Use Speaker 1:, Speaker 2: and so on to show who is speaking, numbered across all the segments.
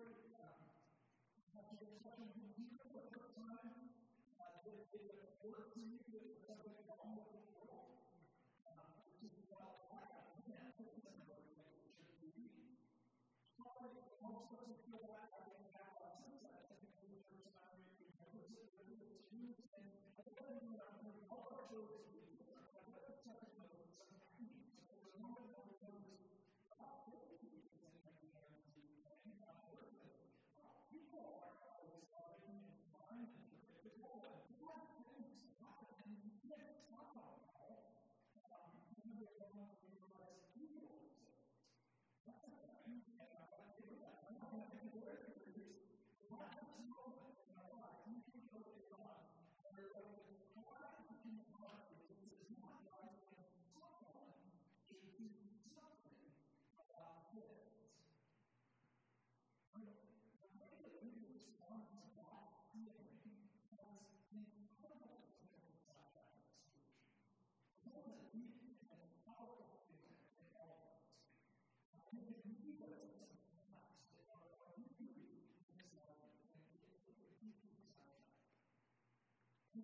Speaker 1: great job. But there's something you need to work on. There's a good thing. you to do something wrong with the world. This is about life. You can't put this in the relationship to you. So it helps us to feel like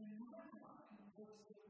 Speaker 1: in my mind, what's the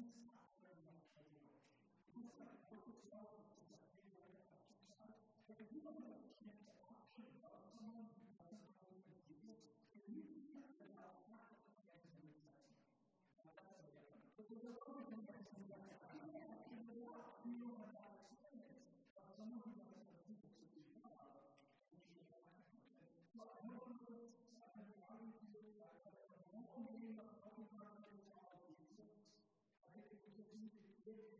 Speaker 1: This is not very much. This is not Yeah.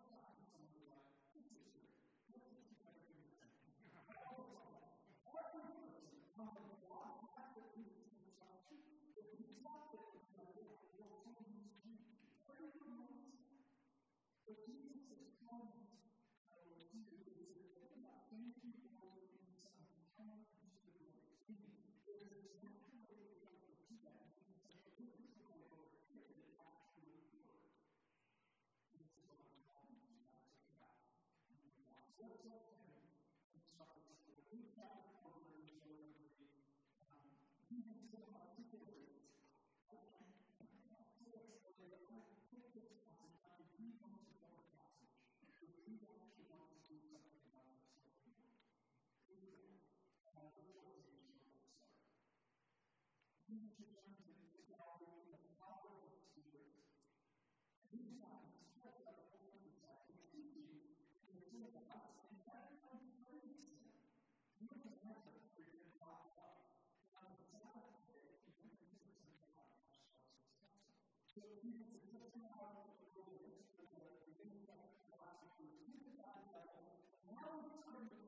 Speaker 1: everyone wants that. Jesus is calling us to is to think about thank you for in some counterintuitive ways. Meaning, there is this natural way we have to do that. We can say, this the over here that actually works. Is what I'm calling you to not take back. So let's You need to learn to discover the power of the Spirit. These times, spread out the inside, and teach you in the same house, and everyone praise. You can never forget God up. On the Sabbath day, went into the sanctuary of So He was just out of the wilderness for the beginning of the last verse. He was out of that Now He's starting to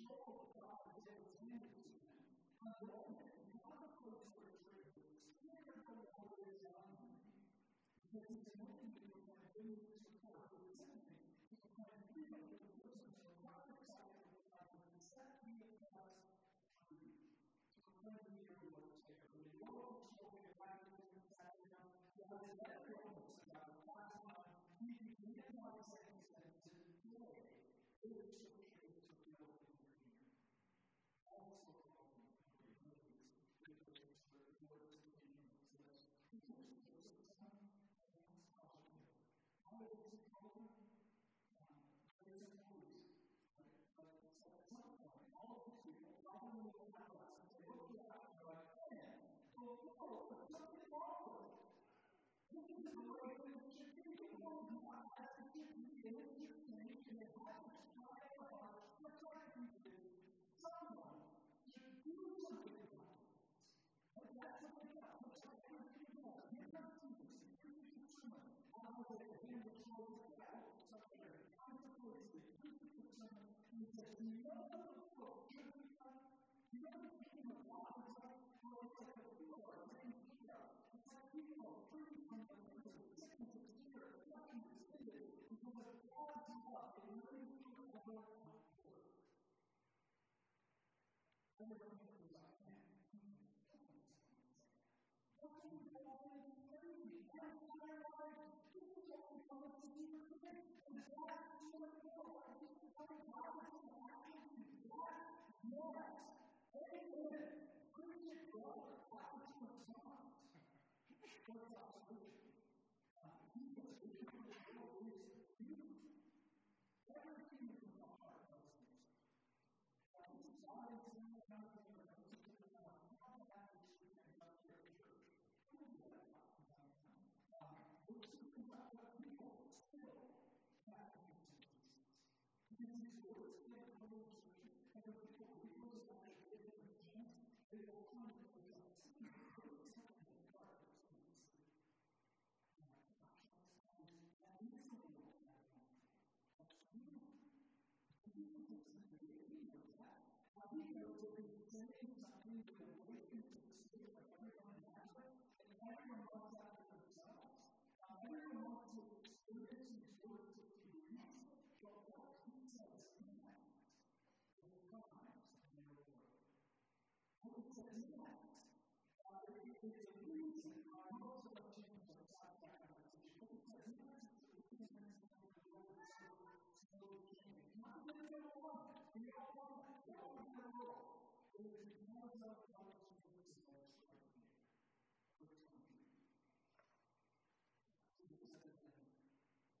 Speaker 1: the show of God as it was handed to And the moment, have it's the Spirit of the Lord is on me. Because He's anointed me with my good support, who is sent me. He proclaimed freedom to the prisoners, and prophets out of the Bible, and me across truth. To proclaim the year of the Lord's favor. When they go up and spoke in baptism and sat down, God is every almost about the last time. He began by saying, Today, this scripture is who says, you know the book should be done? You the kingdom of God What's our solution? Jesus is beautiful. Everything from the heart of. This is why it's in the country of the How that is written up church. Who is about what people still have to Jesus. In people there's a secret, there's something in the heart that's missing. Oh my gosh, that easily will happen. That's you. You can just he knows that. How he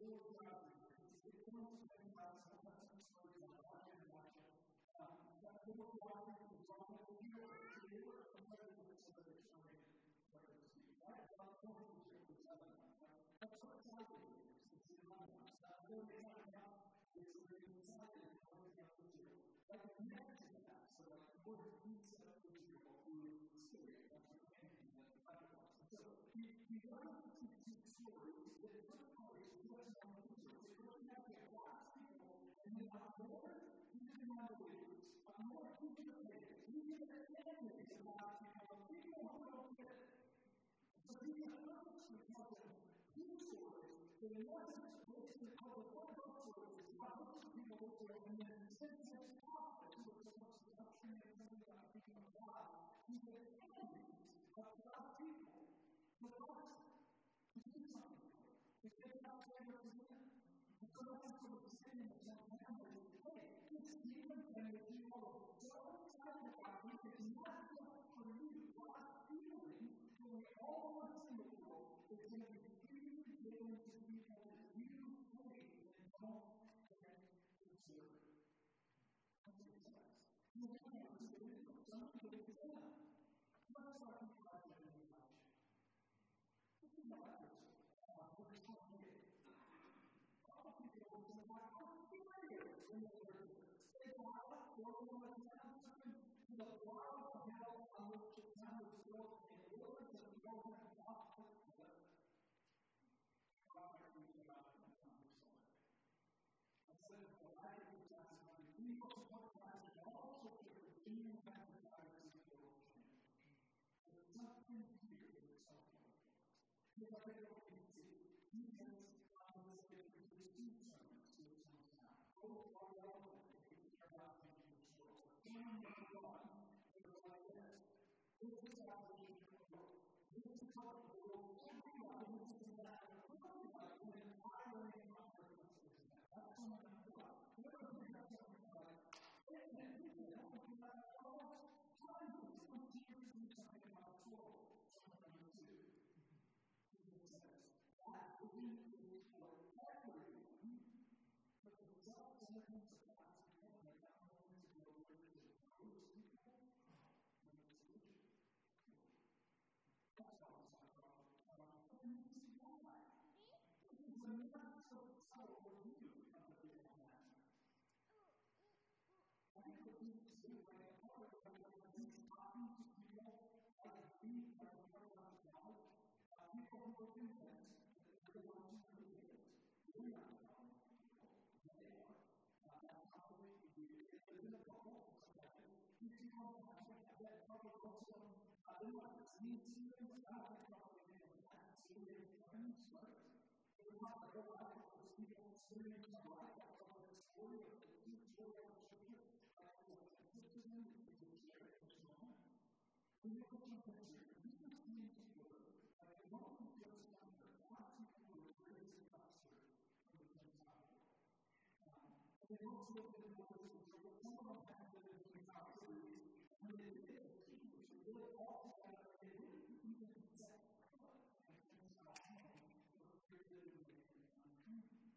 Speaker 1: little driving. It's going to spend time sometimes some stories on watching. Um, story. Right? About 4 years or 7 That's what excited me. It's in my life. That little driving out is really excited and going out to do. Like, imagine that. So, like, what if we set up Israel through Syria? That's what Candy had purposely tell them these stories that he wasn't supposed to tell the one of sends his prophets who are supposed to and the kingdom of God. He said, the stay quiet, don't want to have something to the of hell on which the town is built in words that we don't have to talk with. God, think about it. I said, well, I think it's testimony. We also talk about it all sorts of redeeming sacrifices in the world. There's something here that is I think what we see, Jesus on this day produced two sermons to his hometown. Both are relevant if you care about thinking of the world. One, it was like this. This is the world. This is how not so subtle for you of the big man. I think what when a part of when he's talking to people like we a part of God, uh, people who are convinced that they're the ones who are it. We're not the problem. They are. Uh, that's how we live in a bubble. You see how much that bubble also, uh, they want to see they that right? Want to go out with those experience of life, that's all the story of the deep story of the scripture. That's what is in share it this moment. When you put your picture, you can the word, like it won't be just under lots of people raised in custard from the Gentile world. And they also look at the words of the of them have been in the custody, and they did it, is really all together, they didn't even set foot in Gentile home, or created in the unclean.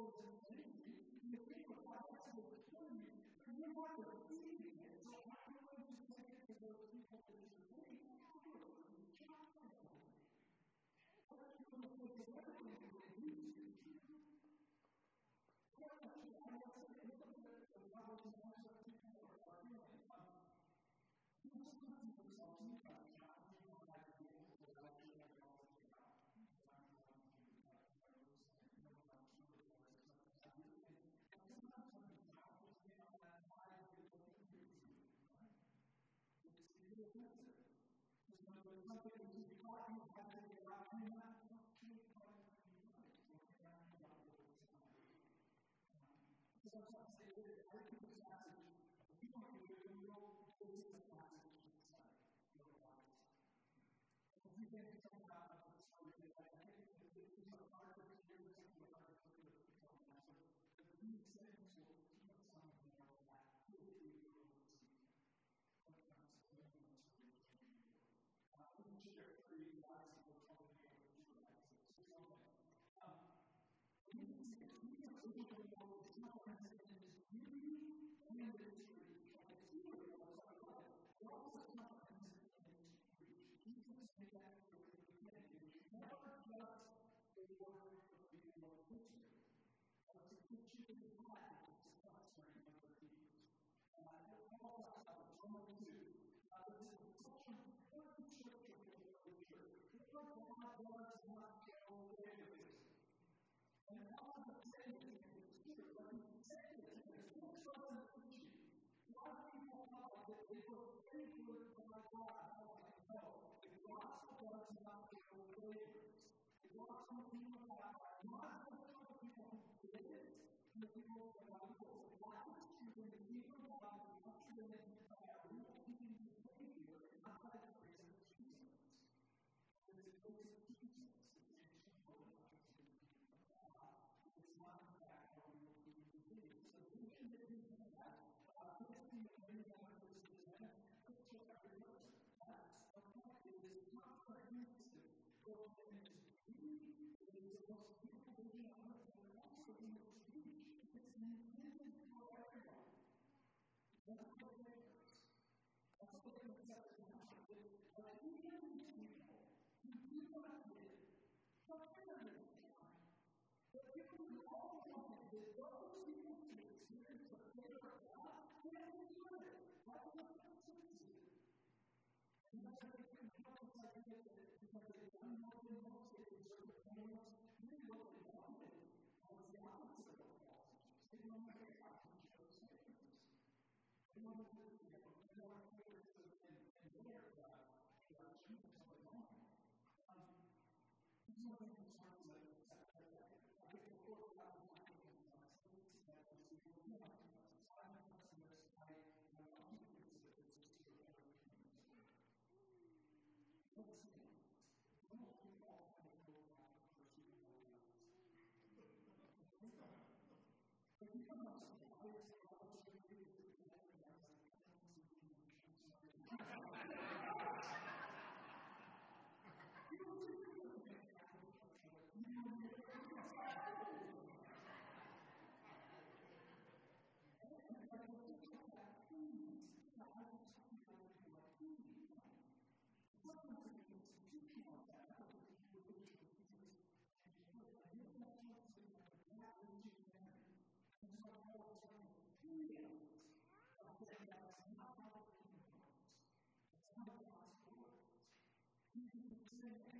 Speaker 1: world you. Think of that's what is you. But you are receiving it. So how are you going to take to those people that you hate? You can't take it. What are you going sometimes they look at every passage, you don't do it, you don't go to the passage, it's like, you're right. If you get share three last of company of the two Um, to see if we can really know the difference in this beauty and this truth. And it's here, it's our life. We're also like God does not get it. And all the saying the spirit, but he's saying it trust and teaching. A lot of people thought that they were favored by God. No, the gospel does not get it. The gospel people God are not the kind of people who did it, the people God who God is true, and the people God are not Not of God. It's not in fact how we will be behaving. So we can do that. Uh, this being a very wonderful system, let's check out the verse. That's a point. It is comprehensive. Beauty, it is the most beautiful for everyone. That's it is. That's what it is. That's what it is. But even these people who do not live, but everyone is trying. But people who all is those people the favor of God can't it. What it is. And that's why they can help us because they've the payments. Really, what they wanted was the opposite wanted to to show favors. They wanted to, you know, they wanted to, what the concerns that I think the Lord God is not going to us. It's that it's the Lord God to us. It's not going to us in this. I, I want to consider this as a better community. Let's be honest. Most people all kind of go back and pursue something else. But you know how some I would say, I was going to do this with that, and I was like, I don't see the emotion. Sometimes an institution like that, I don't think you would do it because you don't have to say that religion married. And so I was saying, freedom. I'm saying that's not how the kingdom works. It's not God's word. You can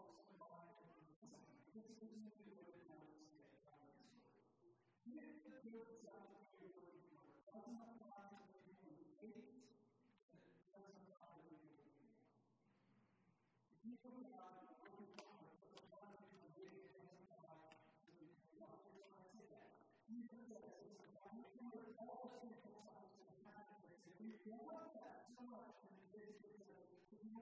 Speaker 1: This is simply what it has to say about this story. If the good that you're doesn't apply to the people who hate, it doesn't apply to the who hate. The people who God is working for apply to the people who it doesn't apply to the that. Jesus says, listen, I'm sure all the of the and we want that so much in the days of today. If you know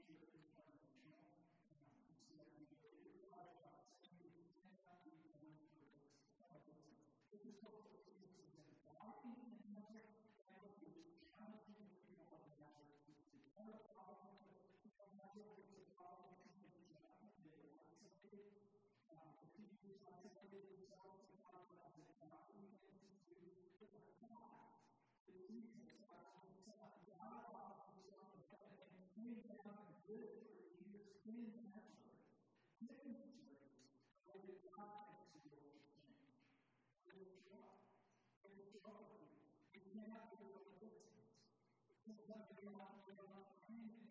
Speaker 1: can have a good for years in naturally. Demonstrates how the lives of the old king. It will try. It will trouble you. It cannot be of resistance. It cannot be of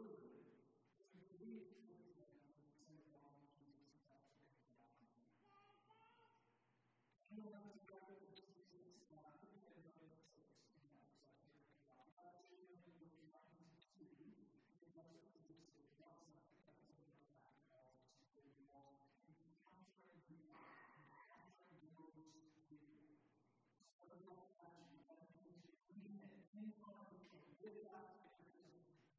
Speaker 1: food to reinforce them to follow Jesus Christ and the gospel. And when we go to Jesus, God, we can notice in that section. God is really looking up to you, and that's what he is doing. That's what he is doing.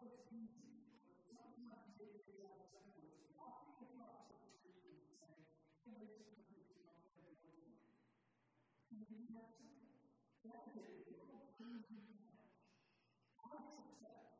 Speaker 1: opportunity. Sometimes they really understand what's walking across the street and saying, Can I just come to this moment and go on? And we have something. That is a beautiful thing to have. Our success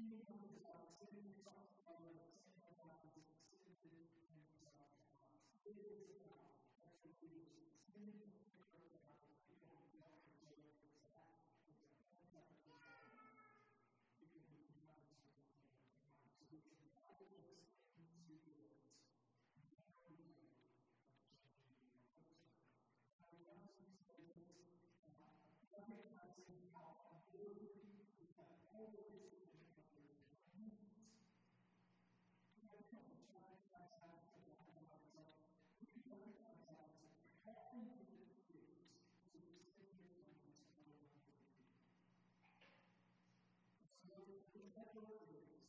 Speaker 1: even though that